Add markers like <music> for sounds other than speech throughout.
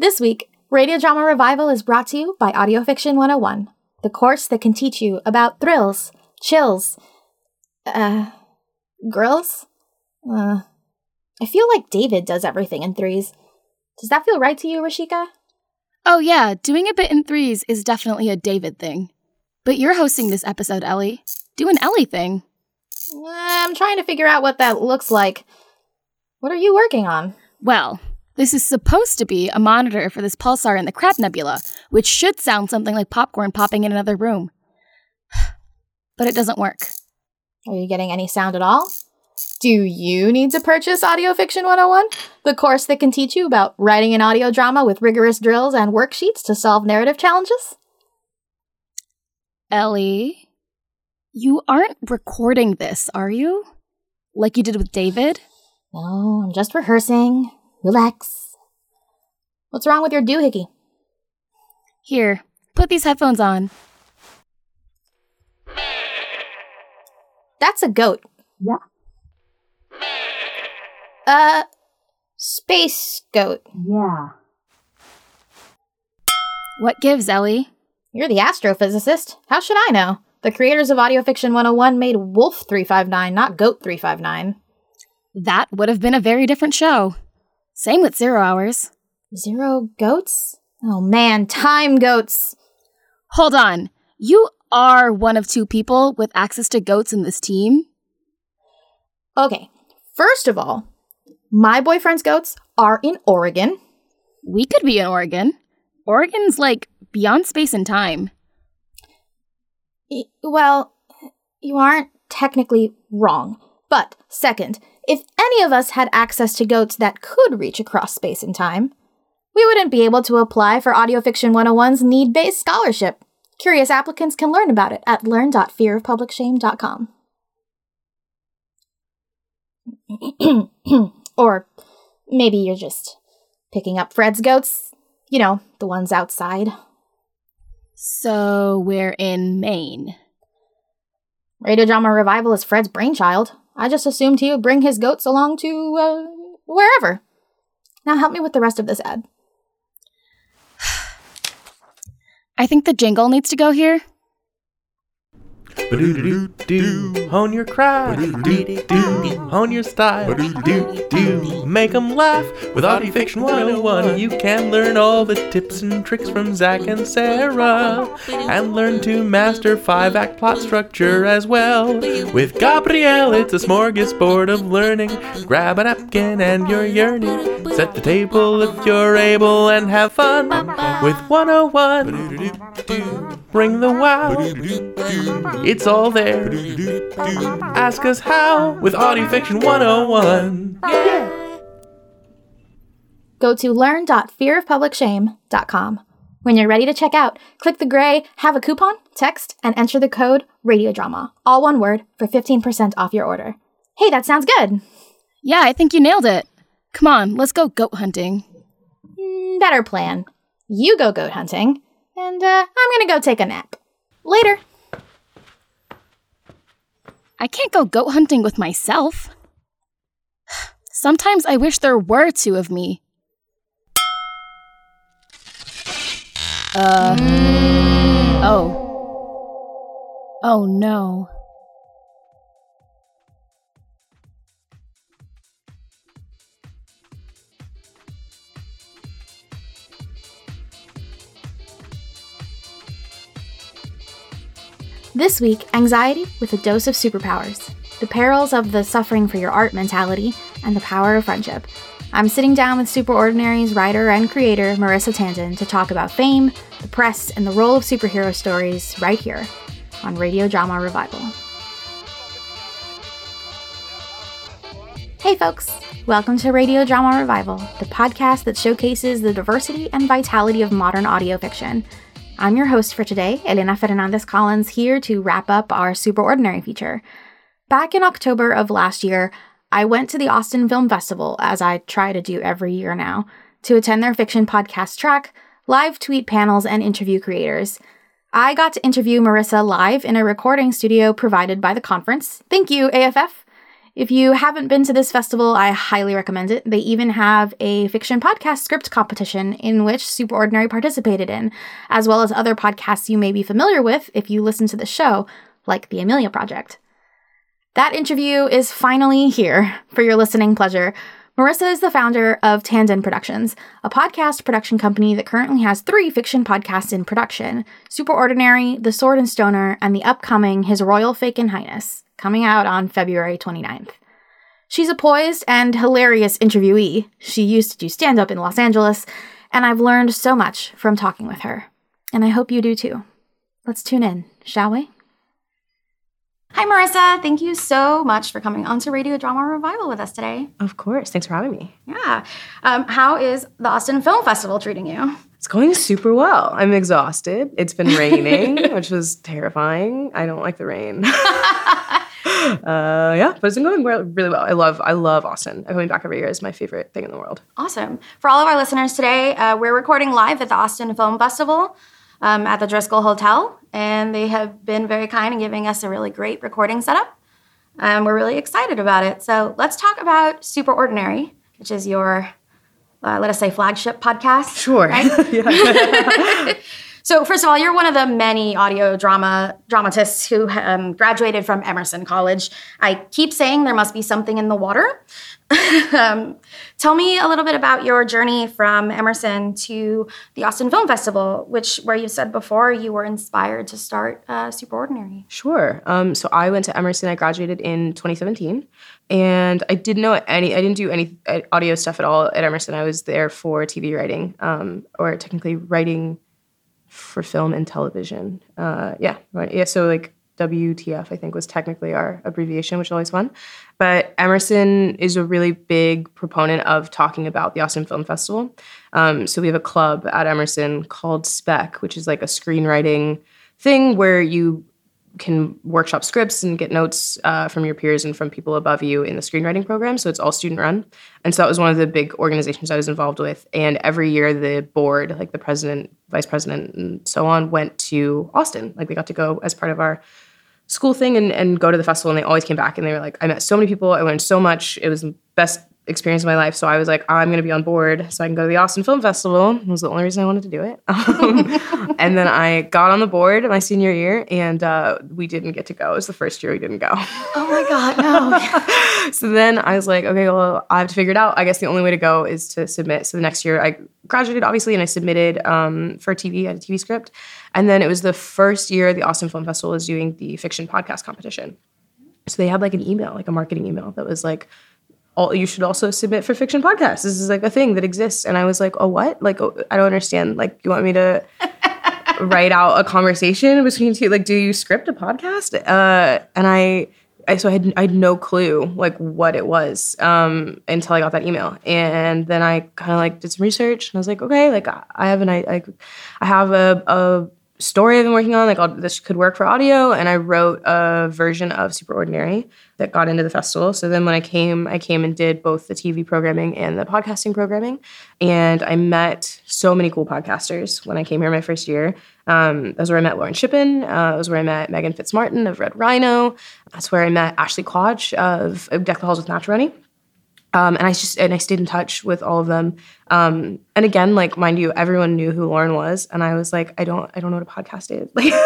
This week, Radio Drama Revival is brought to you by Audio Fiction 101, the course that can teach you about thrills, chills, uh, grills? Uh, I feel like David does everything in threes. Does that feel right to you, Rashika? Oh, yeah, doing a bit in threes is definitely a David thing. But you're hosting this episode, Ellie. Do an Ellie thing. Uh, I'm trying to figure out what that looks like. What are you working on? Well, this is supposed to be a monitor for this pulsar in the Crab Nebula, which should sound something like popcorn popping in another room. <sighs> But it doesn't work. Are you getting any sound at all? Do you need to purchase Audio Fiction 101? The course that can teach you about writing an audio drama with rigorous drills and worksheets to solve narrative challenges? Ellie, you aren't recording this, are you? Like you did with David? No, I'm just rehearsing. Relax. What's wrong with your doohickey? Here, put these headphones on. That's a goat. Yeah. Uh, space goat. Yeah. What gives, Ellie? You're the astrophysicist. How should I know? The creators of Audio Fiction 101 made Wolf 359, not Goat 359. That would have been a very different show. Same with Zero Hours. Zero goats? Oh man, time goats. Hold on. You are one of two people with access to goats in this team? Okay, first of all, my boyfriend's goats are in Oregon. We could be in Oregon. Oregon's like beyond space and time. Y- Well, you aren't technically wrong. But, second, if any of us had access to goats that could reach across space and time, we wouldn't be able to apply for Audio Fiction 101's need based scholarship. Curious applicants can learn about it at learn.fearofpublicshame.com. <clears throat> or maybe you're just picking up Fred's goats. You know, the ones outside. So we're in Maine. Radio Drama Revival is Fred's brainchild. I just assumed he would bring his goats along to, uh, wherever. Now help me with the rest of this ad. <sighs> I think the jingle needs to go here. Hone your craft. Hone your style. Make 'em laugh. With Audio Fiction 101, you can learn all the tips and tricks from Zach and Sarah. And learn to master five act plot structure as well. With Gabrielle, it's a smorgasbord of learning. Grab a napkin and you're yearning. Set the table if you're able and have fun. With 101, bring the wow. It's all there. Ask us how with Audio Fiction 101. Go to learn.fearofpublicshame.com. When you're ready to check out, click the gray Have a Coupon text and enter the code RADIODRAMA, all one word, for 15% off your order. Hey, that sounds good. Yeah, I think you nailed it. Come on, let's go goat hunting. Mm, Better plan. You go goat hunting, and uh, I'm gonna go take a nap. Later. I can't go goat hunting with myself. Sometimes I wish there were two of me. Uh. Oh. Oh no. This week, anxiety with a dose of superpowers, the perils of the suffering for your art mentality, and the power of friendship. I'm sitting down with Superordinary's writer and creator, Marissa Tandon, to talk about fame, the press, and the role of superhero stories right here on Radio Drama Revival. Hey, folks! Welcome to Radio Drama Revival, the podcast that showcases the diversity and vitality of modern audio fiction. I'm your host for today, Elena Fernández Collins, here to wrap up our Super Ordinary feature. Back in October of last year, I went to the Austin Film Festival, as I try to do every year now, to attend their fiction podcast track, live tweet panels, and interview creators. I got to interview Marissa live in a recording studio provided by the conference. Thank you, AFF. If you haven't been to this festival, I highly recommend it. They even have a fiction podcast script competition in which Superordinary participated in, as well as other podcasts you may be familiar with if you listen to the show, like The Amelia Project. That interview is finally here for your listening pleasure. Marissa is the founder of Tandon Productions, a podcast production company that currently has three fiction podcasts in production Superordinary, The Sword and Stoner, and the upcoming His Royal Fake and Highness coming out on February 29th. She's a poised and hilarious interviewee. She used to do stand up in Los Angeles, and I've learned so much from talking with her. And I hope you do too. Let's tune in, shall we? Hi, Marissa. Thank you so much for coming on to Radio Drama Revival with us today. Of course. Thanks for having me. Yeah. Um, how is the Austin Film Festival treating you? It's going super well. I'm exhausted. It's been raining, <laughs> which was terrifying. I don't like the rain. <laughs> <laughs> uh, yeah, but it's been going really well. I love I love Austin. Coming back every year is my favorite thing in the world. Awesome. For all of our listeners today, uh, we're recording live at the Austin Film Festival um, at the Driskill Hotel, and they have been very kind in giving us a really great recording setup. And we're really excited about it. So let's talk about Super Ordinary, which is your, uh, let us say, flagship podcast. Sure. Right? <laughs> <laughs> So, first of all, you're one of the many audio drama dramatists who um, graduated from Emerson College. I keep saying there must be something in the water. <laughs> um, tell me a little bit about your journey from Emerson to the Austin Film Festival, which, where you said before, you were inspired to start uh, Superordinary. Sure. Um, so I went to Emerson. I graduated in 2017, and I didn't know any. I didn't do any uh, audio stuff at all at Emerson. I was there for TV writing, um, or technically writing for film and television. Uh, yeah, right. Yeah, so like WTF, I think, was technically our abbreviation, which is always fun. But Emerson is a really big proponent of talking about the Austin Film Festival. Um, so we have a club at Emerson called Spec, which is like a screenwriting thing where you can workshop scripts and get notes uh, from your peers and from people above you in the screenwriting program. So it's all student run. And so that was one of the big organizations I was involved with. And every year, the board, like the president, vice president, and so on, went to Austin. Like they got to go as part of our school thing and, and go to the festival. And they always came back and they were like, I met so many people. I learned so much. It was the best experience of my life. So I was like, I'm going to be on board so I can go to the Austin Film Festival. It was the only reason I wanted to do it. <laughs> Um, and then I got on the board my senior year and uh, we didn't get to go. It was the first year we didn't go. Oh my God, no. <laughs> so then I was like, okay, well, I have to figure it out. I guess the only way to go is to submit. So the next year I graduated, obviously, and I submitted um, for TV, I had a TV script. And then it was the first year the Austin Film Festival was doing the fiction podcast competition. So they had like an email, like a marketing email that was like, all, you should also submit for fiction podcasts. This is like a thing that exists. And I was like, oh, what? Like, oh, I don't understand. Like, you want me to <laughs> write out a conversation between two? Like, do you script a podcast? Uh, and I, I, so I had, I had no clue like what it was um, until I got that email. And then I kind of like did some research and I was like, okay, like I have an, I, like, I have a, a story I've been working on, like I'll, this could work for audio, and I wrote a version of Superordinary that got into the festival. So then when I came, I came and did both the TV programming and the podcasting programming, and I met so many cool podcasters when I came here my first year. Um, that's where I met Lauren Shippen. Uh, that was where I met Megan Fitzmartin of Red Rhino. That's where I met Ashley Quach of Deck the Halls with Macaroni. Um, and I just and I stayed in touch with all of them. Um, and again, like mind you, everyone knew who Lauren was, and I was like, I don't, I don't know what a podcast is. <laughs>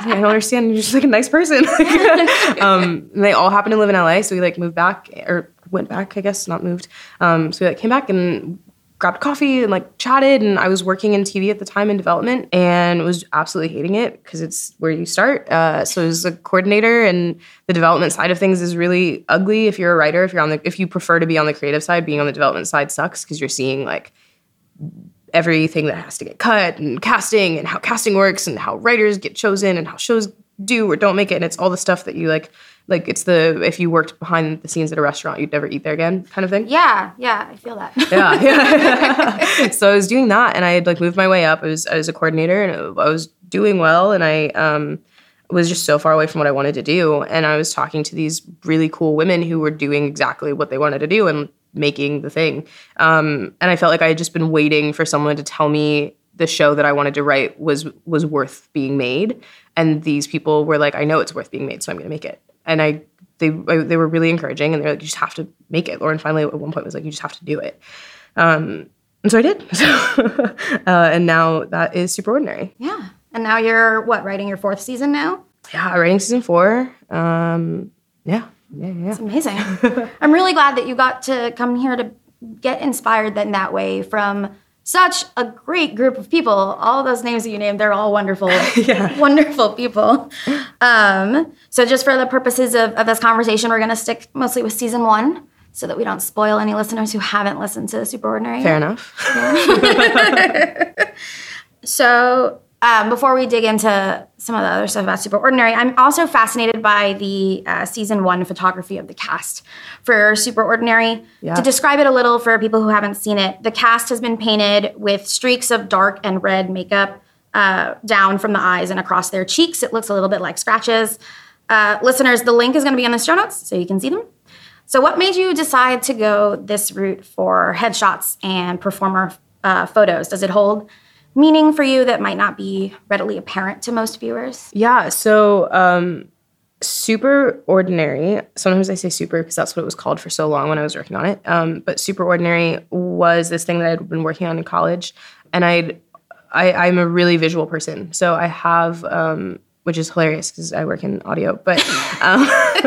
Like, I don't understand. You're just like a nice person. <laughs> um, they all happen to live in LA, so we like moved back or went back, I guess, not moved. Um, so we like came back and grabbed coffee and like chatted and i was working in tv at the time in development and was absolutely hating it because it's where you start uh, so as a coordinator and the development side of things is really ugly if you're a writer if you're on the if you prefer to be on the creative side being on the development side sucks because you're seeing like everything that has to get cut and casting and how casting works and how writers get chosen and how shows do or don't make it and it's all the stuff that you like like it's the if you worked behind the scenes at a restaurant you'd never eat there again kind of thing? Yeah yeah i feel that. Yeah, yeah. <laughs> <laughs> so i was doing that and i had like moved my way up. I was, I was a coordinator and i was doing well and i um, was just so far away from what i wanted to do and i was talking to these really cool women who were doing exactly what they wanted to do and making the thing. Um, and i felt like i had just been waiting for someone to tell me the show that I wanted to write was was worth being made. And these people were like, I know it's worth being made, so I'm going to make it and I they they were really encouraging, and they're like, you just have to make it. Lauren finally at one point was like, you just have to do it. Um, and so I did. <laughs> uh, and now that is super ordinary. Yeah. And now you're what writing your fourth season now? Yeah, writing season four. Um, yeah, yeah, yeah. It's amazing. <laughs> I'm really glad that you got to come here to get inspired in that way from such a great group of people. All those names that you named, they're all wonderful, <laughs> yeah. wonderful people. Um, so, just for the purposes of, of this conversation, we're going to stick mostly with season one so that we don't spoil any listeners who haven't listened to Super Ordinary. Fair enough. Yeah. <laughs> so, um, before we dig into some of the other stuff about Super Ordinary, I'm also fascinated by the uh, season one photography of the cast for Super Ordinary. Yeah. To describe it a little for people who haven't seen it, the cast has been painted with streaks of dark and red makeup uh, down from the eyes and across their cheeks. It looks a little bit like scratches. Uh, listeners, the link is going to be in the show notes so you can see them. So, what made you decide to go this route for headshots and performer uh, photos? Does it hold? Meaning for you that might not be readily apparent to most viewers? Yeah. So, um, super ordinary. Sometimes I say super because that's what it was called for so long when I was working on it. Um, but super ordinary was this thing that I'd been working on in college, and I'd I, I'm a really visual person, so I have um, which is hilarious because I work in audio. But um, <laughs>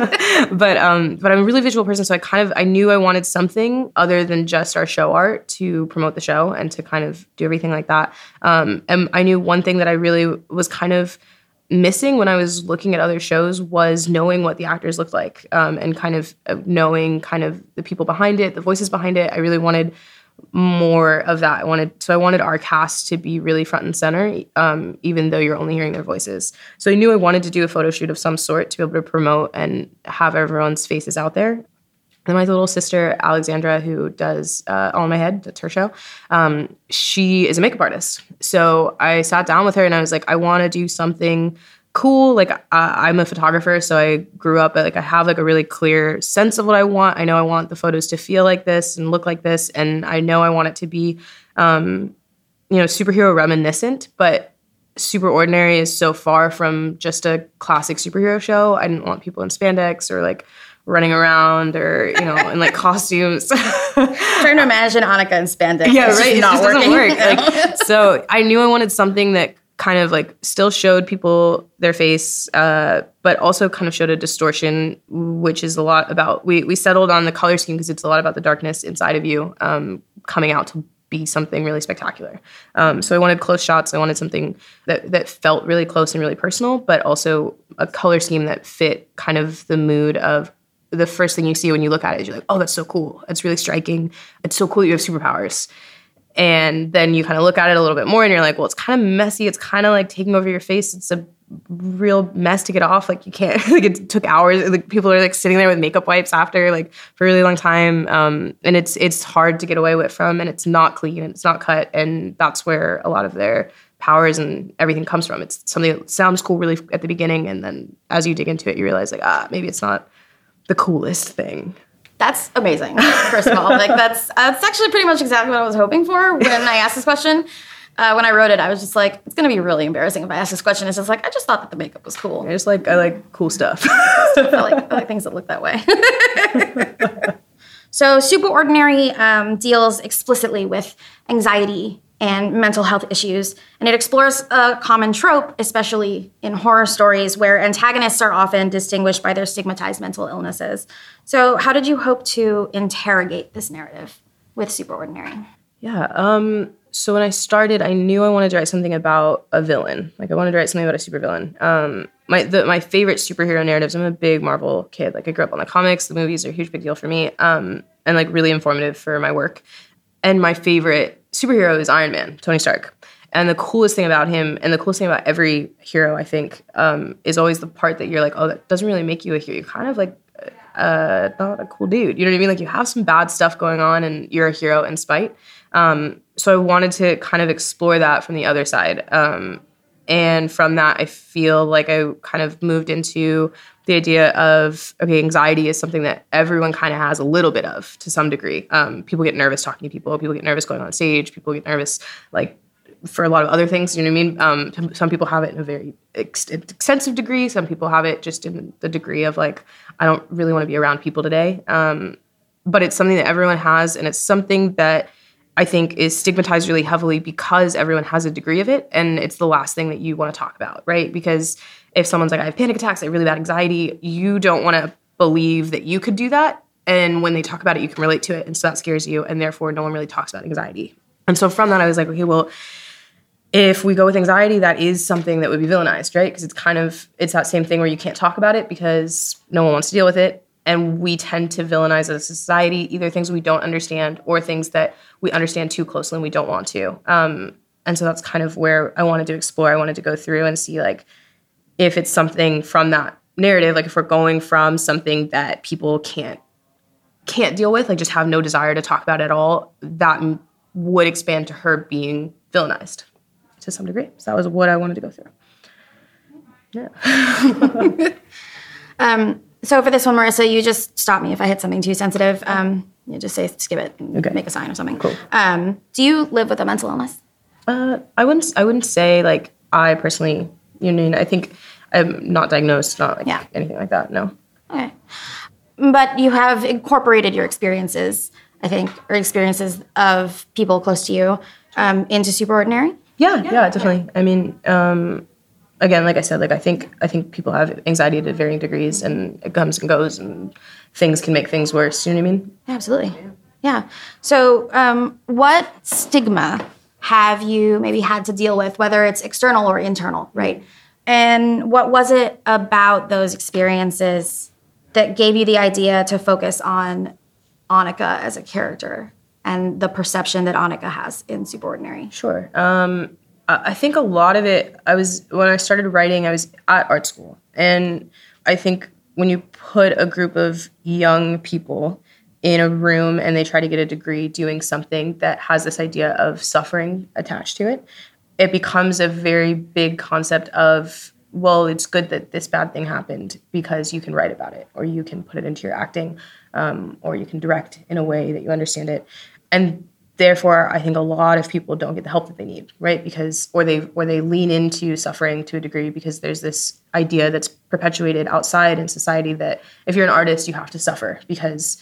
but um, but I'm a really visual person, so I kind of I knew I wanted something other than just our show art to promote the show and to kind of do everything like that. Um, and I knew one thing that I really was kind of missing when I was looking at other shows was knowing what the actors looked like um, and kind of uh, knowing kind of the people behind it, the voices behind it. I really wanted more of that. I wanted so I wanted our cast to be really front and center, um, even though you're only hearing their voices. So I knew I wanted to do a photo shoot of some sort to be able to promote and have everyone's faces out there. And my little sister Alexandra, who does uh, All in My Head, that's her show. Um, she is a makeup artist. So I sat down with her and I was like, I want to do something cool. Like I, am a photographer, so I grew up like I have like a really clear sense of what I want. I know I want the photos to feel like this and look like this, and I know I want it to be, um, you know, superhero reminiscent, but super ordinary is so far from just a classic superhero show. I didn't want people in spandex or like running around or you know in like <laughs> costumes. <laughs> Trying to imagine Annika in spandex. Yeah, right. It just working. doesn't work. Like, <laughs> so I knew I wanted something that kind of like still showed people their face, uh, but also kind of showed a distortion, which is a lot about. We we settled on the color scheme because it's a lot about the darkness inside of you um, coming out to be something really spectacular. Um, so I wanted close shots. I wanted something that that felt really close and really personal, but also a color scheme that fit kind of the mood of the first thing you see when you look at it is you're like, oh, that's so cool. It's really striking. It's so cool you have superpowers. And then you kind of look at it a little bit more and you're like, well, it's kind of messy. It's kind of like taking over your face. It's a real mess to get off. Like you can't, <laughs> like it took hours. Like people are like sitting there with makeup wipes after like for a really long time. Um, and it's, it's hard to get away with from and it's not clean and it's not cut. And that's where a lot of their powers and everything comes from. It's something that sounds cool really at the beginning. And then as you dig into it, you realize like, ah, maybe it's not the coolest thing. That's amazing. First of all, <laughs> like that's that's actually pretty much exactly what I was hoping for when I asked this question. Uh, when I wrote it, I was just like, it's gonna be really embarrassing if I ask this question. It's just like I just thought that the makeup was cool. I just like I like cool stuff. <laughs> I like, I like things that look that way. <laughs> so, Super Ordinary um, deals explicitly with anxiety and mental health issues. And it explores a common trope, especially in horror stories, where antagonists are often distinguished by their stigmatized mental illnesses. So, how did you hope to interrogate this narrative with Superordinary? Yeah. Um, so, when I started, I knew I wanted to write something about a villain. Like, I wanted to write something about a supervillain. Um, my, the, my favorite superhero narratives, I'm a big Marvel kid. Like, I grew up on the comics, the movies are a huge big deal for me, um, and like really informative for my work. And my favorite superhero is Iron Man, Tony Stark. And the coolest thing about him, and the coolest thing about every hero, I think, um, is always the part that you're like, oh, that doesn't really make you a hero. You're kind of like uh, not a cool dude. You know what I mean? Like you have some bad stuff going on, and you're a hero in spite. Um, so I wanted to kind of explore that from the other side. Um, and from that, I feel like I kind of moved into the idea of okay, anxiety is something that everyone kind of has a little bit of to some degree. Um, people get nervous talking to people. People get nervous going on stage. People get nervous like for a lot of other things. You know what I mean? Um, some- people have it in a very ex- extensive degree. Some people have it just in the degree of like, I don't really want to be around people today. Um, but it's something that everyone has, and it's something that I think is stigmatized really heavily because everyone has a degree of it, and it's the last thing that you want to talk about, right? Because if someone's like, I have panic attacks, I have really bad anxiety, you don't want to believe that you could do that. And when they talk about it, you can relate to it, and so that scares you, and therefore no one really talks about anxiety. And so from that, I was like, okay, well, if we go with anxiety, that is something that would be villainized, right? Because it's kind of it's that same thing where you can't talk about it because no one wants to deal with it, and we tend to villainize as a society either things we don't understand or things that we understand too closely and we don't want to. Um, and so that's kind of where I wanted to explore. I wanted to go through and see like if it's something from that narrative, like if we're going from something that people can't can't deal with, like just have no desire to talk about at all, that m- would expand to her being villainized to some degree. So that was what I wanted to go through. <laughs> Um, so for this one, Marissa, you just stop me if I hit something too sensitive. Um, you just say skip it and Okay. make a sign or something. Cool. Um, do you live with a mental illness? Uh, I wouldn't. I wouldn't say like I personally. You know, I mean? I think I'm not diagnosed, not like Yeah. anything like that. No. Okay. But you have incorporated your experiences, I think, or experiences of people close to you um, into Superordinary. Yeah, yeah, definitely. I mean, um, again, like I said, like I think I think people have anxiety to varying degrees, and it comes and goes, and things can make things worse. You know what I mean? Absolutely. Yeah. So, um, what stigma have you maybe had to deal with, whether it's external or internal, right? And what was it about those experiences that gave you the idea to focus on Annika as a character and the perception that Annika has in Superordinary? Sure. Um, I think a lot of it. I was when I started writing. I was at art school, and I think when you put a group of young people in a room and they try to get a degree doing something that has this idea of suffering attached to it, it becomes a very big concept of well, it's good that this bad thing happened because you can write about it, or you can put it into your acting, um, or you can direct in a way that you understand it, and therefore i think a lot of people don't get the help that they need right? Because or they or they lean into suffering to a degree because there's this idea that's perpetuated outside in society that if you're an artist you have to suffer because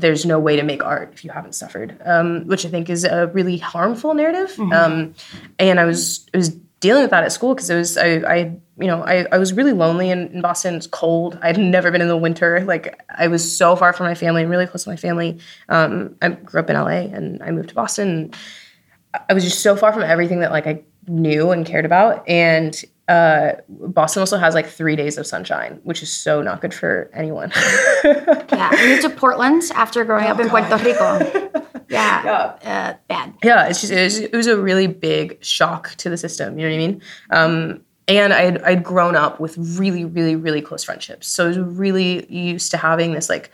there's no way to make art if you haven't suffered um, which i think is a really harmful narrative. Um, and i was I was dealing with that at school because it was I, I you know I, I was really lonely in, in boston. It's cold. I'd never been in the winter. Like i was so far from my family and really close to my family. Um, i grew up in la and i moved to boston. I was just so far from everything that like i knew and cared about. And uh, boston also has like three days of sunshine which is so not good for anyone <laughs> Yeah, I moved to Portland after growing up in Puerto Rico. <laughs> Yeah, Uh, bad. yeah, it's just it was, it was a really big shock to the system. You know what I mean? Um, and I'd I'd grown up with really, really, really close friendships, so I was really used to having this like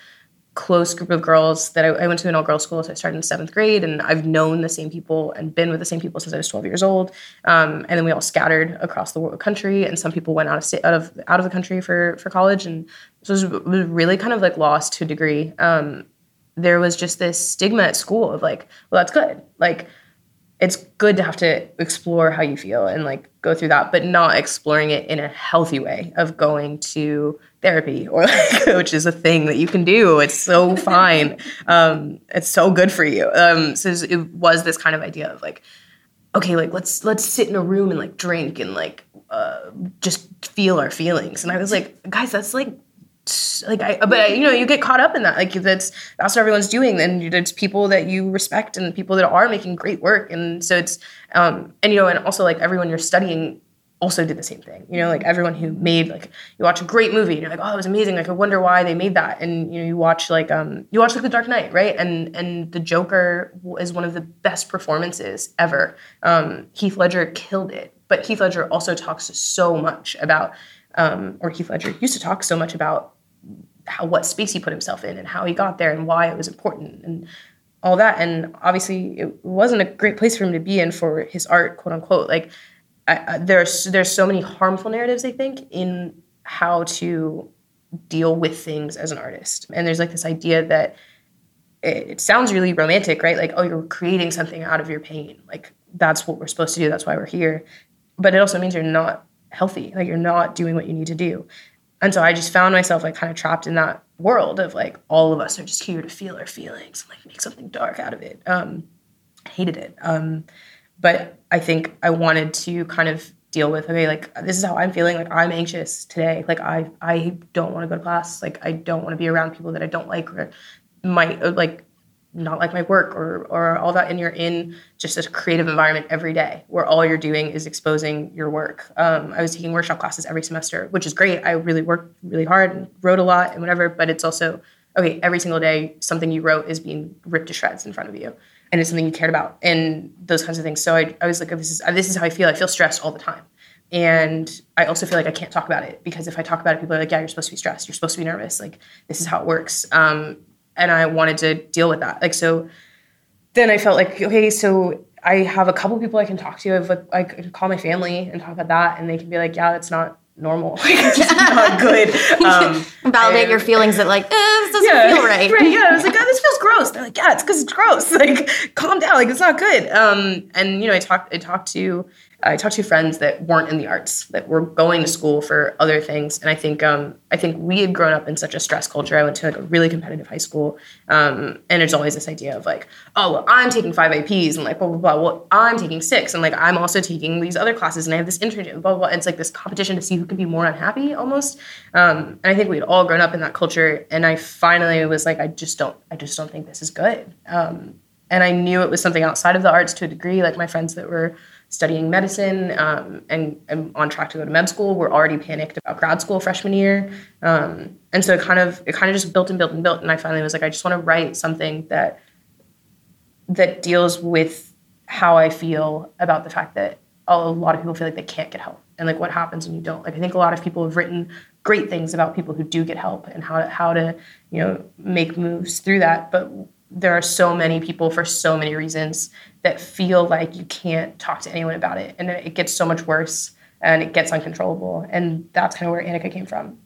close group of girls that I, I went to an all girls school, so I started in seventh grade, and I've known the same people and been with the same people since I was twelve years old. Um, and then we all scattered across the country, and some people went out of state, out of out of the country for for college, and so it was, it was really kind of like lost to a degree. Um, there was just this stigma at school of like, well, that's good. Like, it's good to have to explore how you feel and like go through that, but not exploring it in a healthy way of going to therapy <laughs> or like, which is a thing that you can do. It's so <laughs> fine. Um, it's so good for you. Um, so it was this kind of idea of like, okay, like let's let's sit in a room and like drink and like uh, just feel our feelings. And I was like, guys, that's like like I, but you know, you get caught up in that. Like that's that's what everyone's doing. And it's people that you respect and people that are making great work. And so it's um and you know, and also like everyone you're studying also did the same thing. You know, like everyone who made like you watch a great movie and you're like, oh, it was amazing. Like I wonder why they made that. And you know, you watch like um you watch like The Dark Knight, right? And and the Joker is one of the best performances ever. Um, Heath Ledger killed it, but Heath Ledger also talks so much about um, or Heath Ledger used to talk so much about how what space he put himself in and how he got there and why it was important and all that. And obviously, it wasn't a great place for him to be in for his art, quote unquote. Like there's there's so many harmful narratives I think in how to deal with things as an artist. And there's like this idea that it, it sounds really romantic, right? Like oh, you're creating something out of your pain. Like that's what we're supposed to do. That's why we're here. But it also means you're not healthy. Like you're not doing what you need to do. And so I just found myself like kind of trapped in that world of like all of us are just here to feel our feelings and like make something dark out of it. Um, hated it. Um, but I think I wanted to kind of deal with okay like this is how i'm feeling like i'm anxious today like i i don't want to go to class like i don't want to be around people that i don't like or might like not like my work or or all that and you're in just a creative environment every day where all you're doing is exposing your work um, i was taking workshop classes every semester which is great i really worked really hard and wrote a lot and whatever but it's also okay every single day something you wrote is being ripped to shreds in front of you and it's something you cared about and those kinds of things. So I, I was like, this is this is how I feel. I feel stressed all the time. And I also feel like I can't talk about it because if I talk about it, people are like, yeah, you're supposed to be stressed. You're supposed to be nervous. Like, this is how it works. Um, and I wanted to deal with that. Like, so then I felt like, okay, so I have a couple people I can talk to. I've like, I could call my family and talk about that. And they can be like, yeah, that's not normal. <laughs> like, it's not <laughs> good. Um, Validate and- your feelings that like, eh, this doesn't yeah, feel right. right. Yeah, I was like, oh, this feels gross. They're like, yeah, it's because it's gross. <laughs> Like, calm down. Like, it's not good. Um, and you know, I talked, I talked to, I talked to friends that weren't in the arts, that were going to school for other things. And I think, um, I think we had grown up in such a stress culture. I went to like a really competitive high school, um, and there's always this idea of like, oh, well, I'm taking five APs and like blah blah blah. Well, I'm taking six, and like I'm also taking these other classes, and I have this internship, blah blah. blah. And it's like this competition to see who can be more unhappy, almost. Um, and I think we'd all grown up in that culture, and I finally was like, I just don't, I just don't think this is good. Um, and I knew it was something outside of the arts to a degree. Like my friends that were studying medicine um, and, and on track to go to med school were already panicked about grad school freshman year. Um, and so it kind of it kind of just built and built and built. And I finally was like, I just want to write something that that deals with how I feel about the fact that a lot of people feel like they can't get help and like what happens when you don't. Like I think a lot of people have written great things about people who do get help and how to, how to you know make moves through that, but there are so many people for so many reasons that feel like you can't talk to anyone about it and it gets so much worse and it gets uncontrollable and that's kind of where Annika came from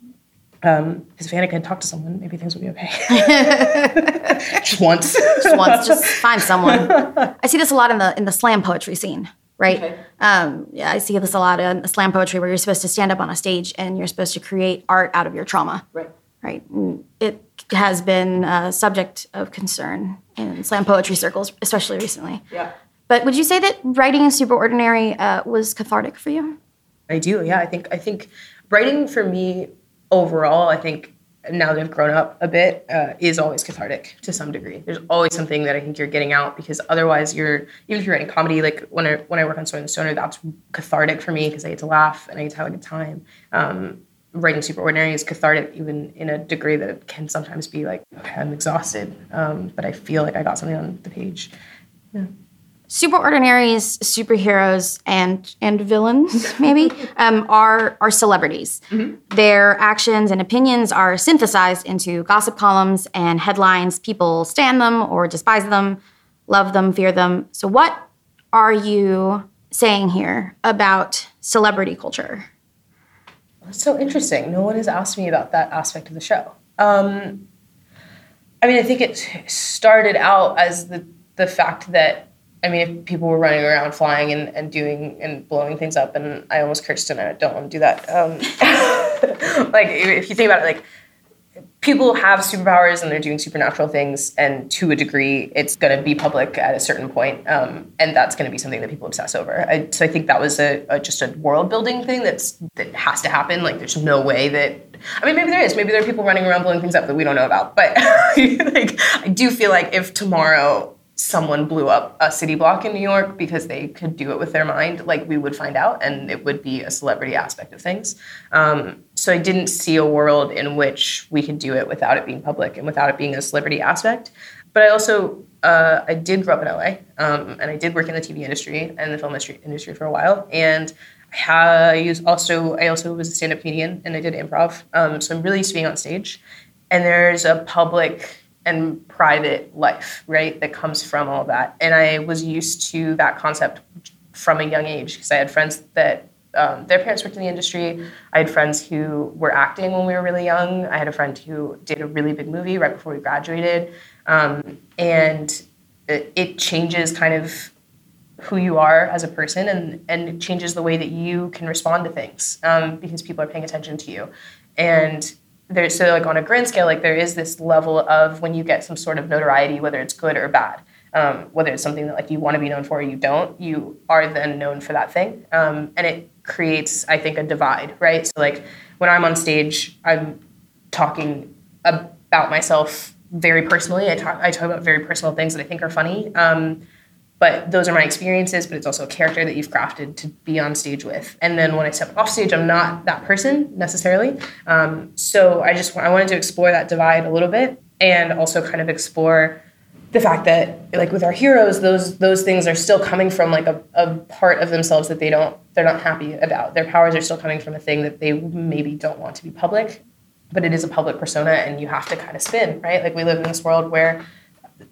um, because if Annika had talked to someone maybe things would be okay <laughs> just once just once, just <laughs> find someone. I see this a lot in the in the slam poetry scene, right? Okay. Um, yeah, I see this a lot in the slam poetry where you're supposed to stand up on a stage and you're supposed to create art out of your trauma, right right? And it has been a subject of concern in slam poetry circles, especially recently. yeah But would you say that writing Superordinary uh, was cathartic for you? I do. Yeah, I think I think writing for me overall, I think now that I've grown up a bit, uh, is always cathartic to some degree. There's always something that I think you're getting out because otherwise, you're even if you're writing comedy, like when I when I work on Stoner and Stoner, that's cathartic for me because I get to laugh and I get to have a good time. Um, writing Superordinary is cathartic even in a degree that it can sometimes be like okay, I'm exhausted, um, but I feel like I got something on the page. Superordinary's superheroes and and villains <laughs> maybe <laughs> um, are are celebrities. Their actions and opinions are synthesized into gossip columns and headlines. People stand them or despise them, love them, fear them. So, what are you saying here about celebrity culture? It's so interesting. No one has asked me about that aspect of the show. Um, I mean, I think it started out as the the fact that I mean, if people were running around flying and, and doing and blowing things up, and I almost cursed and I don't want to do that. Um, <laughs> like if you think about it, like people have superpowers and they're doing supernatural things, and to a degree, it's going to be public at a certain point, um, and that's going to be something that people obsess over. I, so I think that was a, a just a world building thing that's that has to happen. Like there's no way that I mean, maybe there is. Maybe there are people running around blowing things up that we don't know about. But <laughs> like, I do feel like if tomorrow someone blew up a city block in New York because they could do it with their mind, like we would find out, and it would be a celebrity aspect of things. Um, so I didn't see a world in which we could do it without it being public and without it being a celebrity aspect. But I also uh, I did grow up in LA, um, and I did work in the TV industry and the film industry, for a while, and. I use also I also was a stand-up comedian and I did improv, um, so I'm really used to being on stage. And there's a public and private life, right, that comes from all that. And I was used to that concept from a young age because I had friends that um, their parents worked in the industry. I had friends who were acting when we were really young. I had a friend who did a really big movie right before we graduated. Um, and it, it changes kind of who you are as a person and and it changes the way that you can respond to things um, because people are paying attention to you and there's so like on a grand scale like there is this level of when you get some sort of notoriety whether it's good or bad um, whether it's something that like you want to be known for or you don't you are then known for that thing. Um, and it creates i think a divide right? So like when i'm on stage i'm talking about myself very personally. I talk i talk about very personal things that i think are funny. Um, but those are my experiences but it's also a character that you've crafted to be on stage with. And then when i step off stage i'm not that person necessarily. Um, so i just i wanted to explore that divide a little bit and also kind of explore the fact that like with our heroes those those things are still coming from like a, a part of themselves that they don't they're not happy about their powers are still coming from a thing that they maybe don't want to be public but it is a public persona and you have to kind of spin right like we live in this world where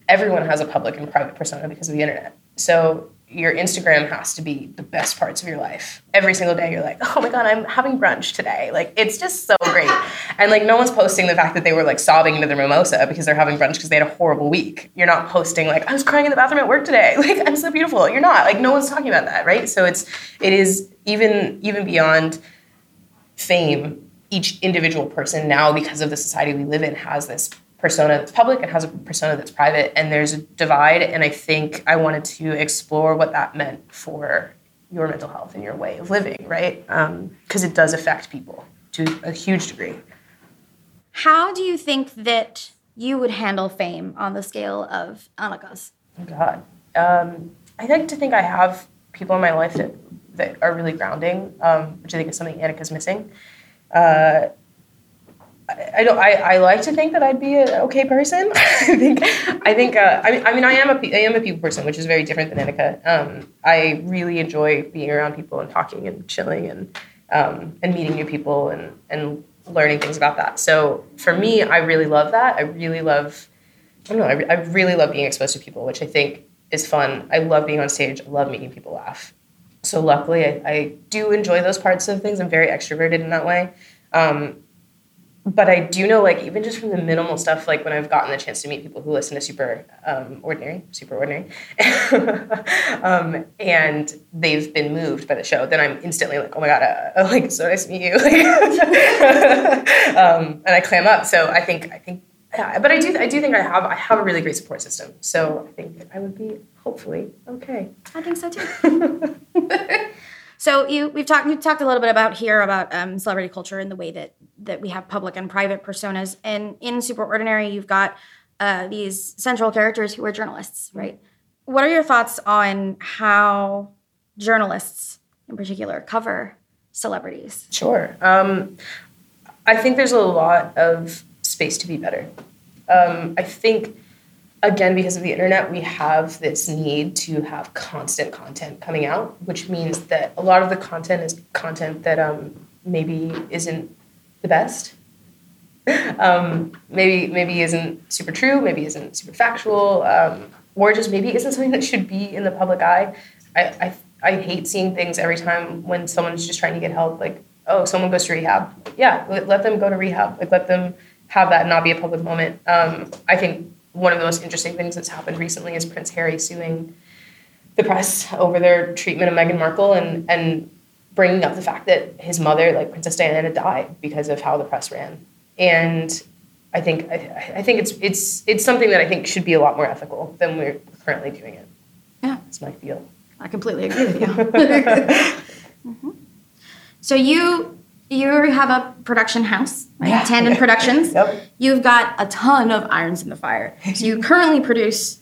everyone has a public and private persona because of the internet. So your Instagram has to be the best parts of your life. Every single day you're like, "Oh my god, I'm having brunch today." Like it's just so great. <laughs> And like no one's posting the fact that they were like sobbing into their mimosa because they're having brunch because they had a horrible week. You're not posting like, "I was crying in the bathroom at work today." <laughs> Like I'm so beautiful. You're not. Like no one's talking about that, right? So it's it is even even beyond fame each individual person now because of the society we live in has this persona that's public and has a persona that's private and there's a divide and i think i wanted to explore what that meant for your mental health and your way of living right because um, it does affect people to a huge degree how do you think that you would handle fame on the scale of Annika's? Oh God, um, I like to think I have people in my life that that are really grounding, um, which I think is something Annika's missing. Uh, I don't. I, I like to think that I'd be an okay person. <laughs> I think. I think. Uh, I mean. I mean. I am a. I am a people person, which is very different than Annika. Um, I really enjoy being around people and talking and chilling and um, and meeting new people and and learning things about that. So for me, I really love that. I really love. I don't know. I, I really love being exposed to people, which I think is fun. I love being on stage. I love making people laugh. So luckily, I, I do enjoy those parts of things. I'm very extroverted in that way. Um, but I do know, like, even just from the minimal stuff, like when I've gotten the chance to meet people who listen to Super um, Ordinary, Super Ordinary, <laughs> um, and they've been moved by the show, then I'm instantly like, oh my God, uh, <laughs> like, so nice to meet you. <laughs> um, and I clam up. So I think, I think, yeah, but I do, I do think I have, I have a really great support system. So I think I would be hopefully okay. I think so too. So you we've talked we talked a little bit about here about um, celebrity culture and the way that that we have public and private personas. And in Super Ordinary, you've got uh, these central characters who are journalists, right? What are your thoughts on how journalists, in particular, cover celebrities? Sure. Um, I think there's a lot of space to be better. Um, I think again, because of the internet, we have this need to have constant content coming out, which means that a lot of the content is content that um, maybe isn't the best. <laughs> um, maybe maybe isn't super true, maybe isn't super factual, um, or just maybe isn't something that should be in the public eye. I, I I hate seeing things every time when someone's just trying to get help. Like, oh, someone goes to rehab. Yeah, let, let them go to rehab. Like, let them have that not be a public moment. Um, I think one of the most interesting things that's happened recently is Prince Harry suing the press over their treatment of Meghan Markle and and bringing up the fact that his mother, like Princess Diana, died because of how the press ran. And I think I, I think it's it's it's something that I think should be a lot more ethical than we're currently doing it. Yeah, it's my feel. I completely agree with you. <laughs> <laughs> mm-hmm. So you you have a production house, right? Yeah. Tandon <laughs> Productions. yep. You've got a ton of irons in the fire. So you currently produce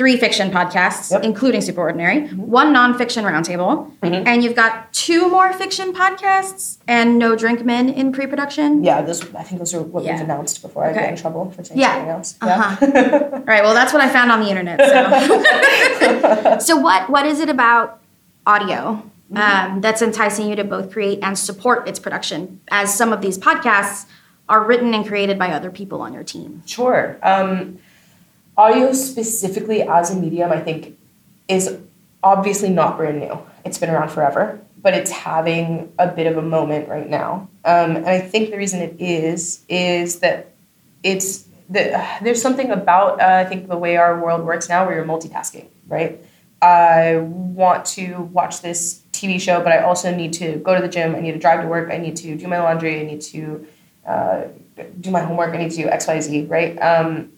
three fiction podcasts, yep. including Super Ordinary, mm-hmm. one nonfiction roundtable, mm-hmm. and you've got two more fiction podcasts and No Drink Men in pre-production. Yeah, those I think those are what yeah. we've announced before okay. I get in trouble for saying yeah. something else. Uh-huh. <laughs> All right. Well, that's what I found on the internet. So, <laughs> so what what is it about audio um, that's enticing you to both create and support its production, as some of these podcasts are written and created by other people on your team. Sure. Um, audio specifically as a medium, I think, is obviously not brand new. It's been around forever, but it's having a bit of a moment right now. Um, and I think the reason it is is that it's that uh, there's something about uh, I think the way our world works now where you're multitasking, right? I want to watch this TV show, but I also need to go to the gym. I need to drive to work. I need to do my laundry. I need to uh, do my homework. I need to do X, Y, Z, right? Um,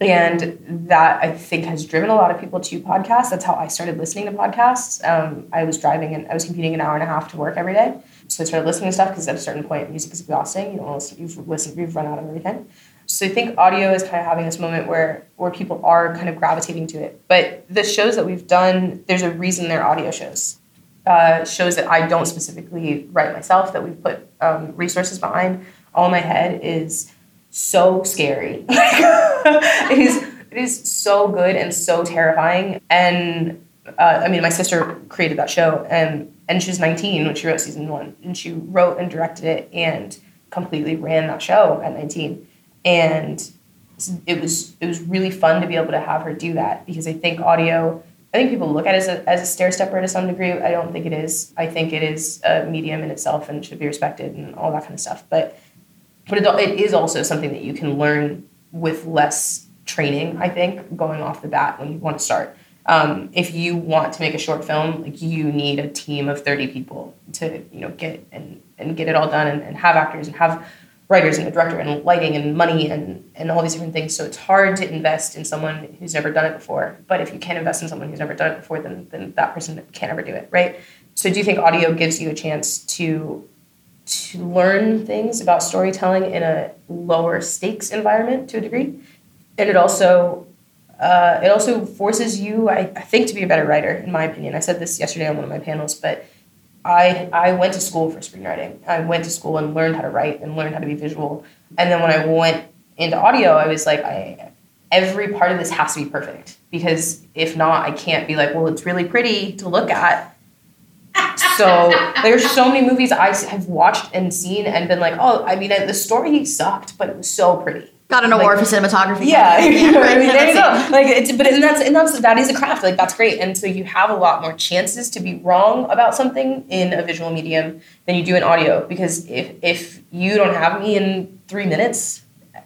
and that I think has driven a lot of people to podcasts. That's how I started listening to podcasts. Um, I was driving and I was commuting an hour and a half to work every day. So I started listening to stuff because at a certain point, music is exhausting. You don't listen, you've listened, you've run out of everything. So I think audio is kind of having this moment where where people are kind of gravitating to it. But the shows that we've done, there's a reason they're audio shows. Uh, shows that I don't specifically write myself, that we've put um, resources behind. All my head is so scary. <laughs> <laughs> it is it is so good and so terrifying. And uh, I mean, my sister created that show, and and she was 19 when she wrote season one, and she wrote and directed it and completely ran that show at 19. And it was it was really fun to be able to have her do that because I think audio. I think people look at it as a, as a stair stepper to some degree. I don't think it is. I think it is a medium in itself and should be respected and all that kind of stuff. But but it, it is also something that you can learn with less training. I think going off the bat when you want to start. Um, if you want to make a short film, like you need a team of thirty people to you know get and and get it all done and, and have actors and have writers and a director and lighting and money and, and all these different things. So it's hard to invest in someone who's never done it before. But if you can't invest in someone who's never done it before, then, then that person can't ever do it, right? So do you think audio gives you a chance to to learn things about storytelling in a lower stakes environment to a degree? And it also uh, it also forces you, I, I think, to be a better writer, in my opinion. I said this yesterday on one of my panels, but I I went to school for screenwriting. I went to school and learned how to write and learned how to be visual. And then when I went into audio, I was like, I every part of this has to be perfect because if not, I can't be like, well, it's really pretty to look at. So <laughs> there's so many movies I have watched and seen and been like, oh, I mean, the story sucked, but it was so pretty. Got an award like, for cinematography. Yeah, <laughs> <laughs> you know I mean? there you go. Like, it's, but and that's and that's that is a craft. Like that's great, and so you have a lot more chances to be wrong about something in a visual medium than you do in audio. Because if if you don't have me in three minutes,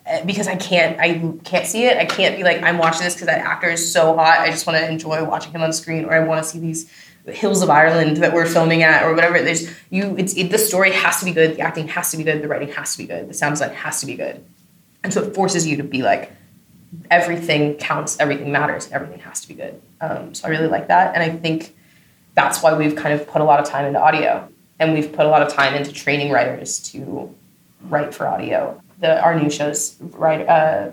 eh, because I can't I can't see it. I can't be like I'm watching this because that actor is so hot. I just want to enjoy watching him on screen, or I want to see these hills of Ireland that we're filming at, or whatever. There's you. It's it, the story has to be good. The acting has to be good. The writing has to be good. The sound design has to be good. And so it forces you to be like, everything counts, everything matters, everything has to be good. Um, so I really like that. And I think that's why we've kind of put a lot of time into audio. And we've put a lot of time into training writers to write for audio. The, our new shows, right, uh,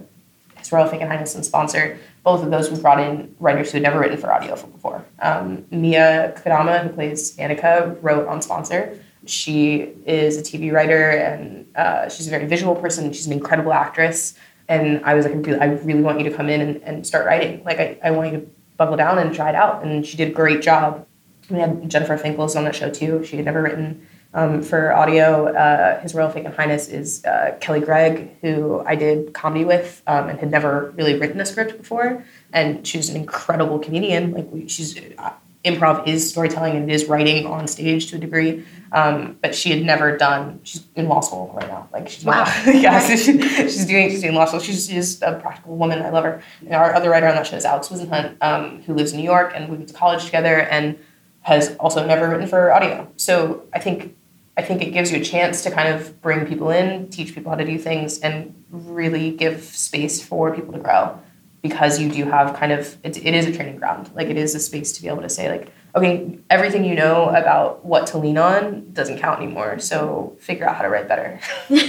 His Royal Fake and Highness and Sponsor, both of those we brought in writers who had never written for audio before. Um, Mia Kadama, who plays Annika, wrote on Sponsor. She is a TV writer and uh, she's a very visual person. She's an incredible actress. And I was like, I really want you to come in and, and start writing. Like, I, I want you to buckle down and try it out. And she did a great job. We had Jennifer Finkles on that show too. She had never written um, for audio. Uh, His Royal Fake and Highness is uh, Kelly Gregg, who I did comedy with um, and had never really written a script before. And she's an incredible comedian. Like, we, she's uh, improv is storytelling and it is writing on stage to a degree. Um, but she had never done. She's in law school right now. Like she's wow. <laughs> yeah, so she, she's doing she's doing law school. She's just a practical woman. I love her. And our other writer on that show is Alex Wisenhunt, um, who lives in New York, and we went to college together, and has also never written for audio. So I think I think it gives you a chance to kind of bring people in, teach people how to do things, and really give space for people to grow because you do have kind of it, it is a training ground like it is a space to be able to say like okay everything you know about what to lean on doesn't count anymore so figure out how to write better <laughs>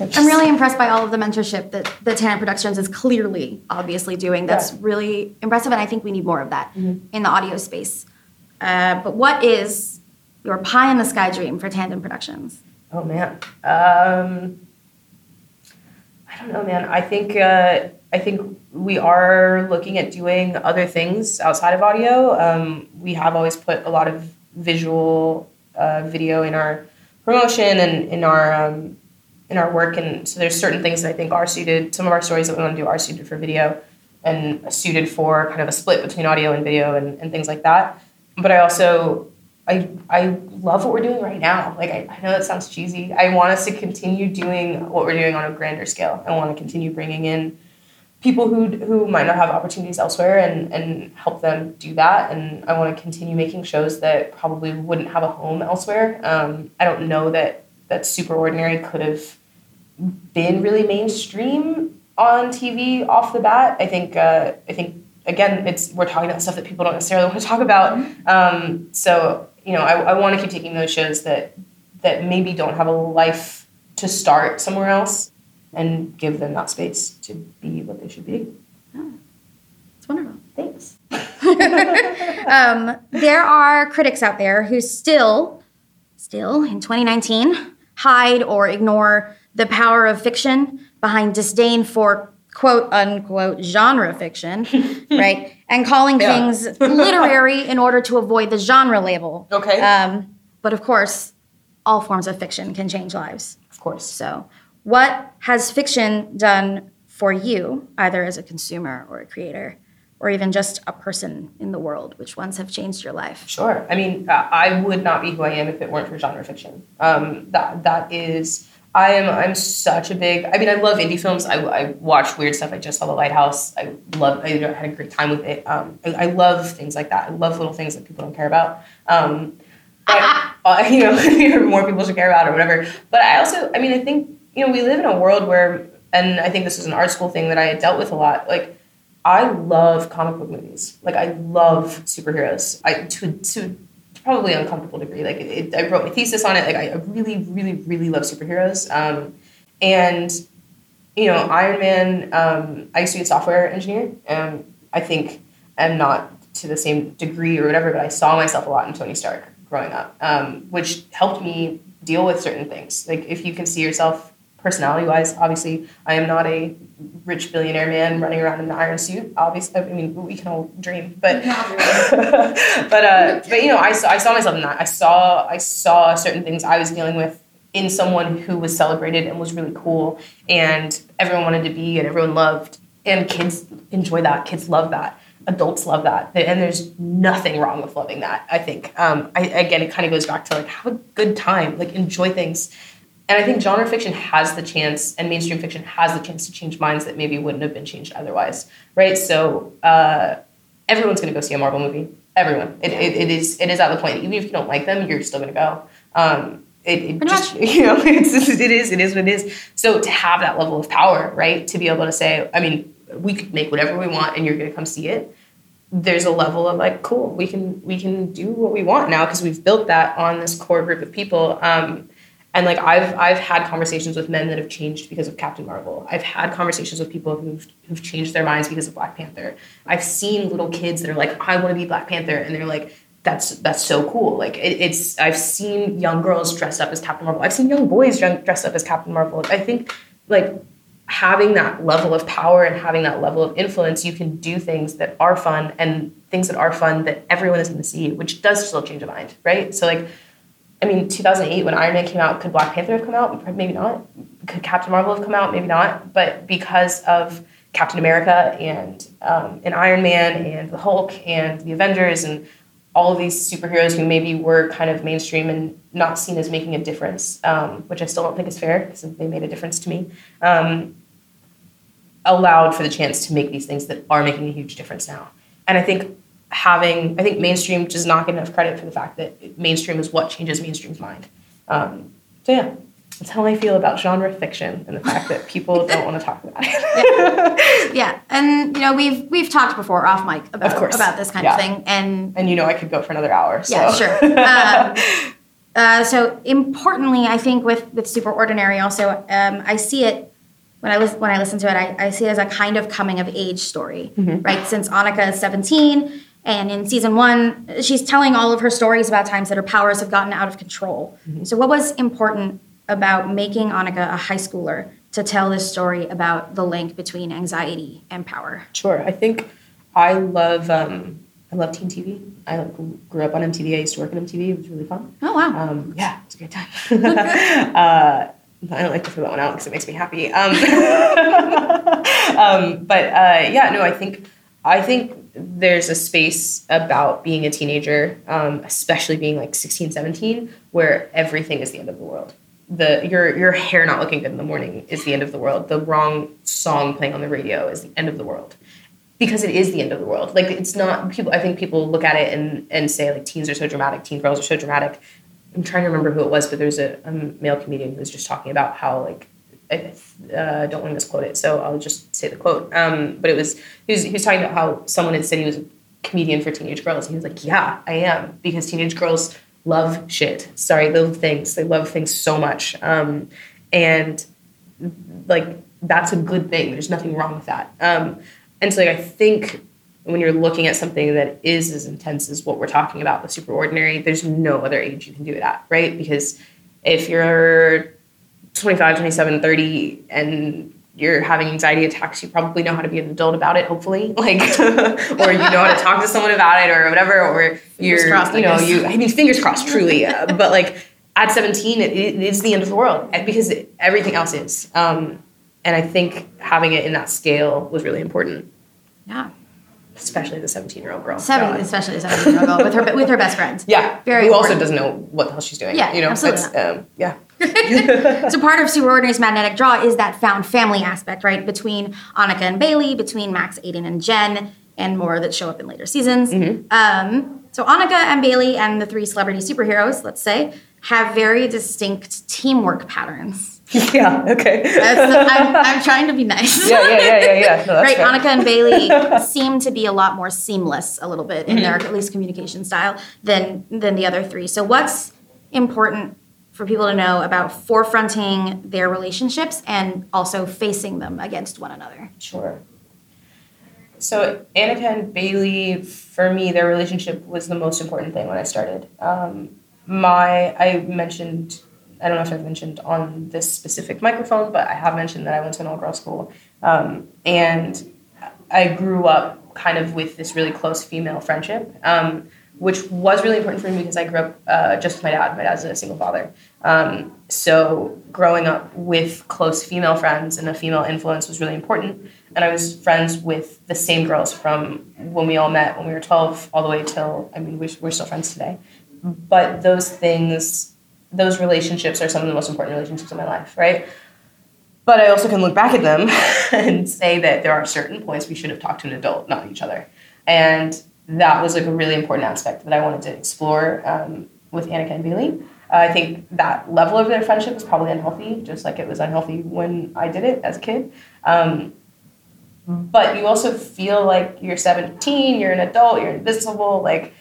I'm really impressed by all of the mentorship that the Tandem Productions is clearly, obviously doing. That's yeah. really impressive, and I think we need more of that mm-hmm. in the audio space. Uh, but what is your pie in the sky dream for Tandem Productions? Oh man, um, I don't know, man. I think uh, I think we are looking at doing other things outside of audio. Um, we have always put a lot of visual uh, video in our promotion and in our um, in our work, and so there's certain things that I think are suited. Some of our stories that we want to do are suited for video, and suited for kind of a split between audio and video and, and things like that. But I also I I love what we're doing right now. Like I, I know that sounds cheesy. I want us to continue doing what we're doing on a grander scale. I want to continue bringing in people who who might not have opportunities elsewhere and and help them do that. And I want to continue making shows that probably wouldn't have a home elsewhere. Um, I don't know that that Super Ordinary could have been really mainstream on TV off the bat. I think uh, I think again it's we're talking about stuff that people don't necessarily <laughs> want to talk about. Um, so you know I, I want to keep taking those shows that that maybe don't have a life to start somewhere else and give them that space to be what they should be. It's wonderful. Thanks. <laughs> Um, there are critics out there who still, still in 2019, hide or ignore the power of fiction behind disdain for quote unquote genre fiction, <laughs> right? And calling Yeah. things literary in order to avoid the genre label. Okay. Um, but of course, all forms of fiction can change lives. Of course. So, what has fiction done for you, either as a consumer or a creator, or even just a person in the world? Which ones have changed your life? Sure. I mean, uh, I would not be who I am if it weren't for genre fiction. Um, that that is. I am. I'm such a big. I mean, I love indie films. I, I watch weird stuff. I just saw The Lighthouse. I love. I had a great time with it. Um, I, I love things like that. I love little things that people don't care about. Um, but, uh, <laughs> you know, <laughs> more people should care about or whatever. But I also. I mean, I think you know we live in a world where, and I think this is an art school thing that I had dealt with a lot. Like I love comic book movies. Like I love superheroes. I to to probably uncomfortable degree. Like it, I wrote my thesis on it. Like I really, really, really love superheroes. Um, and you know, Iron Man. Um, I used to be a software engineer. Um, I think I'm not to the same degree or whatever, but I saw myself a lot in Tony Stark growing up, um, which helped me deal with certain things. Like if you can see yourself personality wise, obviously, I am not a rich billionaire man running around in an iron suit. Obviously, I mean, we can all dream, but <laughs> but uh, but you know, I saw I saw myself in that. I saw I saw certain things I was dealing with in someone who was celebrated and was really cool, and everyone wanted to be and everyone loved, and kids enjoy that. Kids love that. Adults love that, and there's nothing wrong with loving that. I think. Um, I, again, it kind of goes back to like have a good time, like enjoy things. And I think genre fiction has the chance, and mainstream fiction has the chance to change minds that maybe wouldn't have been changed otherwise, right? So uh, everyone's going to go see a Marvel movie. Everyone. It, it, it is it is at the point. Even if you don't like them, you're still going to go. Um, it, it just <laughs> you know it's, it is it is what it is. So to have that level of power, right? To be able to say, I mean, we could make whatever we want, and you're going to come see it. There's a level of like, cool, we can we can do what we want now because we've built that on this core group of people. Um, and like I've I've had conversations with men that have changed because of Captain Marvel. I've had conversations with people who've who've changed their minds because of Black Panther. I've seen little kids that are like, I want to be Black Panther, and they're like, that's that's so cool. Like it, it's I've seen young girls dressed up as Captain Marvel. I've seen young boys dressed up as Captain Marvel. I think like having that level of power and having that level of influence, you can do things that are fun and things that are fun that everyone is going to see, which does still change a mind, right? So like I mean, 2008 when Iron Man came out, could Black Panther have come out? Maybe not. Could Captain Marvel have come out? Maybe not. But because of Captain America and um, and Iron Man and the Hulk and the Avengers and all of these superheroes who maybe were kind of mainstream and not seen as making a difference, um, which I still don't think is fair because they made a difference to me, um, allowed for the chance to make these things that are making a huge difference now. And I think having, I think mainstream does not get enough credit for the fact that mainstream is what changes mainstream's mind. Um, so yeah, that's how I feel about genre fiction and the fact that people don't want to talk about it. <laughs> Yeah, and you know we've we've talked before off mic about Of course. about this kind Yeah. of thing, and and you know I could go for another hour. So. yeah, sure. <laughs> Um, uh, so importantly, I think with with Super Ordinary, also um, I see it when I listen when I listen to it, I, I see it as a kind of coming of age story, right? Since Annika is seventeen. And in season one, she's telling all of her stories about times that her powers have gotten out of control. So, what was important about making Annika a high schooler to tell this story about the link between anxiety and power? Sure. I think I love um, I love teen TV. I grew up on MTV. I used to work at MTV. It was really fun. Oh wow! Um, yeah, it's a great time. <laughs> <laughs> uh, I don't like to throw that one out because it makes me happy. Um, <laughs> um, but uh, yeah, no, I think I think there's a space about being a teenager, um, especially being like 16, 17, where everything is the end of the world. the your your hair not looking good in the morning is the end of the world. The wrong song playing on the radio is the end of the world. Because it is the end of the world. Like it's not people I think people look at it and and say like teens are so dramatic, teen girls are so dramatic. I'm trying to remember who it was, but there's a, a male comedian who was just talking about how like I uh, don't want to misquote it, so I'll just say the quote. Um, but it was he, was he was talking about how someone had said he was a comedian for teenage girls. He was like, "Yeah, I am," because teenage girls love shit. Sorry, they love things. They love things so much, um, and like that's a good thing. There's nothing wrong with that. Um, and so, like, I think when you're looking at something that is as intense as what we're talking about, the super ordinary, there's no other age you can do it at, right? Because if you're 25, 27, 30, and you're having anxiety attacks, you probably know how to be an adult about it, hopefully. <laughs> Like, <laughs> or you know how to talk to someone about it or whatever, or you're, crossed, you know, you, I mean, fingers crossed, truly. Uh, but like at 17, it, it is the end of the world uh, because it, everything else is. Um, and I think having it in that scale was really important, Yeah. Especially the 17 year old girl. Seven, God. especially the seventeen year old girl with her with her best friend. Yeah. Very Who also doesn't know what the hell she's doing. Yeah, You know, absolutely It's, um, yeah. <laughs> so part of Super Ordinary's magnetic draw is that found family aspect, right? Between Annika and Bailey, between Max, Aiden, and Jen, and more that show up in later seasons. Um, so Annika and Bailey and the three celebrity superheroes, let's say, have very distinct teamwork patterns. <laughs> yeah. Okay. That's the- I'm, I'm <laughs> trying to be nice. yeah, yeah, yeah, yeah, yeah. No, right, fair. Annika and Bailey <laughs> seem to be a lot more seamless, a little bit in their at least communication style than than the other three. So, what's important for people to know about forefronting their relationships and also facing them against one another? Sure. So Annika and Bailey, for me, their relationship was the most important thing when I started. Um, my, I mentioned, I don't know if I've mentioned on this specific microphone, but I have mentioned that I went to an all-girls school, um, and I grew up kind of with this really close female friendship, um, which was really important for me because I grew up uh, just with my dad. My dad's a single father. Um, so growing up with close female friends and a female influence was really important. And I was friends with the same girls from when we all met when we were 12 all the way till, I mean, we're, we're still friends today. But those things, those relationships are some of the most important relationships in my life, right? But I also can look back at them <laughs> and say that there are certain points we should have talked to an adult, not each other. And that was like a really important aspect that I wanted to explore um, with Annika and Bailey. Uh, I think that level of their friendship was probably unhealthy, just like it was unhealthy when I did it as a kid. Um, but you also feel like you're 17, you're an adult, you're invisible. Like,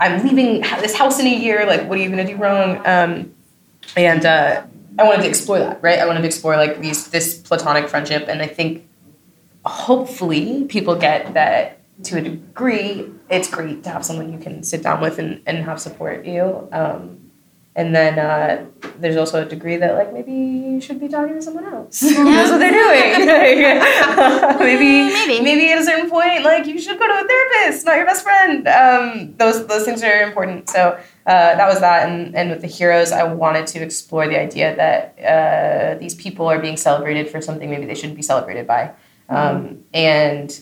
I'm leaving this house in a year. Like, what are you going to do wrong? Um, and uh, I wanted to explore that, right? I wanted to explore like these this platonic friendship, and I think hopefully people get that to a degree. It's great to have someone you can sit down with and, and have support you. Um, and then uh, there's also a degree that like maybe you should be talking to someone else. who knows <laughs> what they're doing. <laughs> maybe, Maybe. maybe at a certain point, like you should go to a therapist, not your best friend. Um, those those things are important. So uh, that was that. And and with the heroes, I wanted to explore the idea that uh, these people are being celebrated for something maybe they shouldn't be celebrated by, um, and.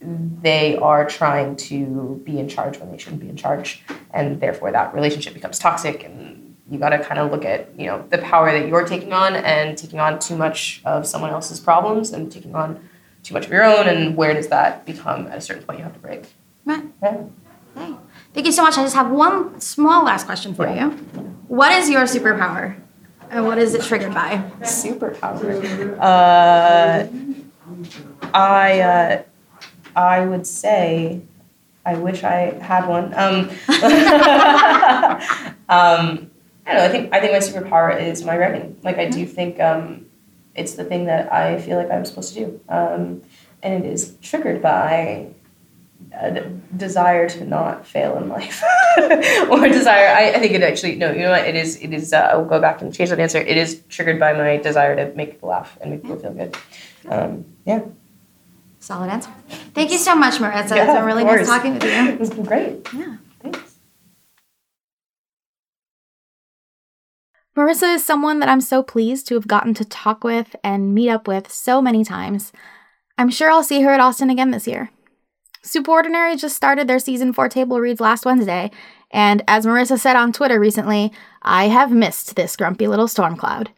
They are trying to be in charge when they shouldn't be in charge and therefore that relationship becomes toxic and you got to kind of look at you know the power that you're taking on and taking on too much of someone else's problems and taking on too much of your own and where does that become at a certain point you have to break Right. yeah. Okay. Thank you so much. I just have one small last question for you. What is your superpower? And what is it triggered by? superpower uh, i uh, i would say i wish i had one um, <laughs> um, I don't know. I think I think my superpower is my writing. Like I do think um, it's the thing that I feel like I'm supposed to do, um, and it is triggered by a desire to not fail in life, <laughs> or desire. I, I think it actually no. You know what? It is. It is. Uh, I'll go back and change that answer. It is triggered by my desire to make people laugh and make people feel good. Um, yeah, Solid answer. Thank you so much, Marissa. Yeah, it's been really nice talking with you. <laughs> it's been great. Yeah. Thanks. Marissa is someone that I'm so pleased to have gotten to talk with and meet up with so many times. I'm sure I'll see her at Austin again this year. Superordinary just started their season four table reads last Wednesday, and as Marissa said on Twitter recently, I have missed this grumpy little storm cloud.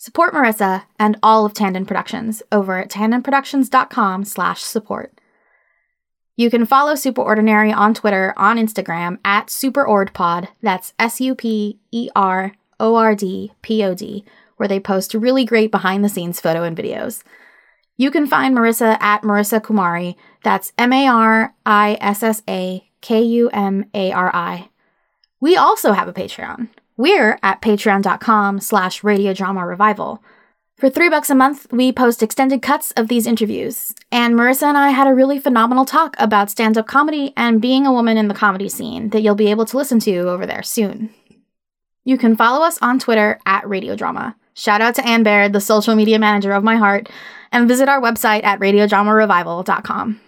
Support Marissa and all of Tandon Productions over at tandonproductions.com slash support. You can follow Superordinary on Twitter, on Instagram at SuperOrdPod. That's S U P E R O R D P O D, where they post really great behind the scenes photo and videos. You can find Marissa at Marissa Kumari. That's M A R I S S A K U M A R I. We also have a Patreon. We're at patreon.com slash radiodrama revival. For three bucks a month, we post extended cuts of these interviews. And Marissa and I had a really phenomenal talk about stand up comedy and being a woman in the comedy scene that you'll be able to listen to over there soon. You can follow us on Twitter at Radiodrama. Shout out to Anne Baird, the social media manager of my heart, and visit our website at radiodramarevival.com.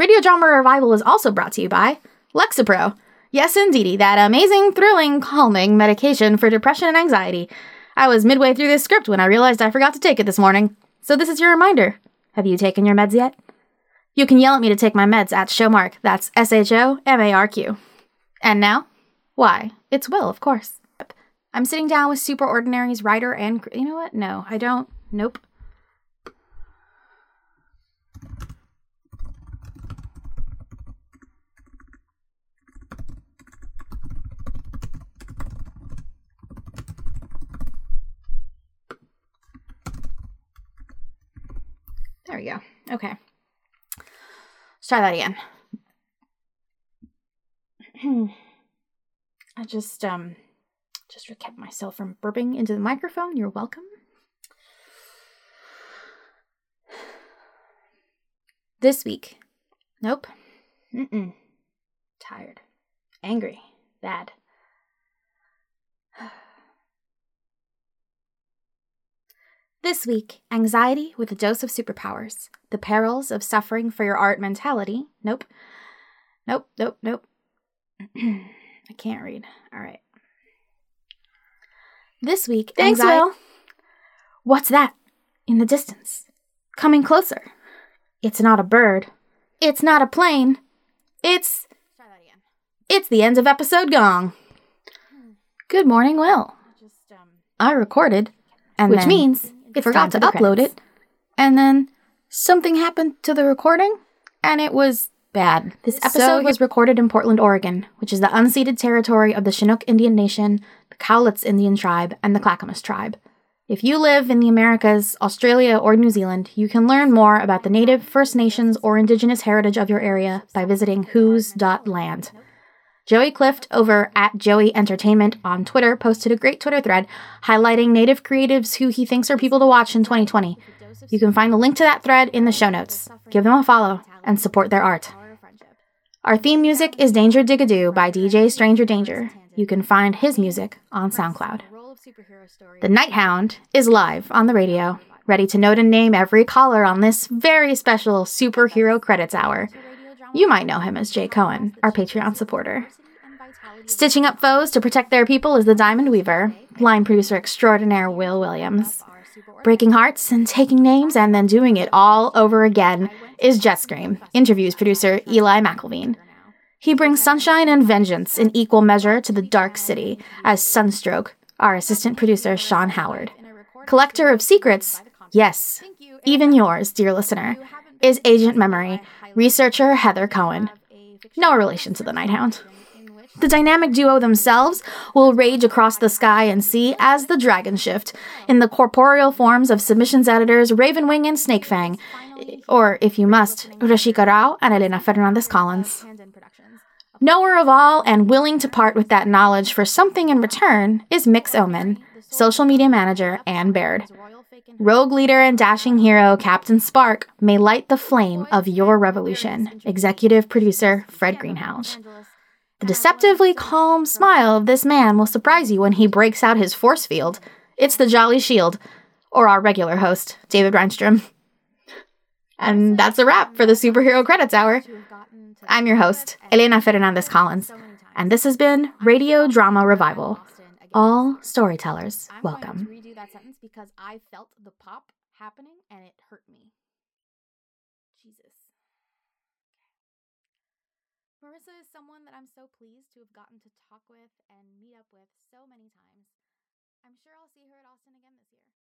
Radiodrama Revival is also brought to you by Lexapro. Yes, indeedy, that amazing, thrilling, calming medication for depression and anxiety. I was midway through this script when I realized I forgot to take it this morning. So this is your reminder. Have you taken your meds yet? You can yell at me to take my meds at Shomarq. That's S H O M A R Q. And now? Why? It's Wil, of course. I'm sitting down with Superordinary's writer and. You know what? No, I don't. Nope. There we go. Okay. Let's try that again. <clears throat> I just um just kept myself from burping into the microphone. You're welcome. This week. Nope. Mm-mm. Tired. Angry. Bad. This week, anxiety with a dose of superpowers. The perils of suffering for your art mentality. Nope. Nope, nope, nope. <clears throat> I can't read. All right. This week, Thanks, anxi- Wil. What's that? In the distance. Coming closer. It's not a bird. It's not a plane. It's. It's the end of episode gong. Good morning, Wil. I recorded, And which then means it's forgot to time for the upload credits. it, and then something happened to the recording, and it was bad. This episode So was recorded in Portland, Oregon, which is the unceded territory of the Chinook Indian Nation, the Cowlitz Indian tribe, and the Clackamas tribe. If you live in the Americas, Australia, or New Zealand, you can learn more about the Native, First Nations, or Indigenous heritage of your area by visiting whose.land. Joey Clift over at Joey Entertainment on Twitter posted a great Twitter thread highlighting Native creatives who he thinks are people to watch in 2020. You can find the link to that thread in the show notes. Give them a follow and support their art. Our theme music is Danger Digadoo by DJ Stranger Danger. You can find his music on SoundCloud. The Night Hound is live on the radio, ready to note and name every caller on this very special superhero credits hour. You might know him as Jay Cohen, our Patreon supporter. Stitching up foes to protect their people is the Diamond Weaver, line producer extraordinaire Wil Williams. Breaking hearts and taking names and then doing it all over again is Jet Scream, interviews producer Eli McIlveen. He brings sunshine and vengeance in equal measure to the dark city as Sunstroke, our assistant producer Sean Howard. Collector of secrets, yes, even yours, dear listener, is Agent Memory, researcher Heather Cohen. No relation to the Night Hound. The dynamic duo themselves will rage across the sky and sea as the dragon shift in the corporeal forms of submissions editors Ravenwing and Snakefang, or if you must, Rashika Rao and Elena Fernández Collins. Knower of all and willing to part with that knowledge for something in return is Mix Omen, social media manager Anne Baird. Rogue leader and dashing hero Captain Spark may light the flame of your revolution, executive producer Fred Greenhalgh. The deceptively calm smile of this man will surprise you when he breaks out his force field. It's the Jolly Shield, or our regular host, David Rheinstrom. And that's a wrap for the Superhero Credits Hour. I'm your host, Elena Fernández Collins, and this has been Radio Drama Revival. All storytellers welcome. Going to redo that sentence because I felt the pop happening and it hurt me. Jesus. Marissa is someone that I'm so pleased to have gotten to talk with and meet up with so many times. I'm sure I'll see her at Austin again this year.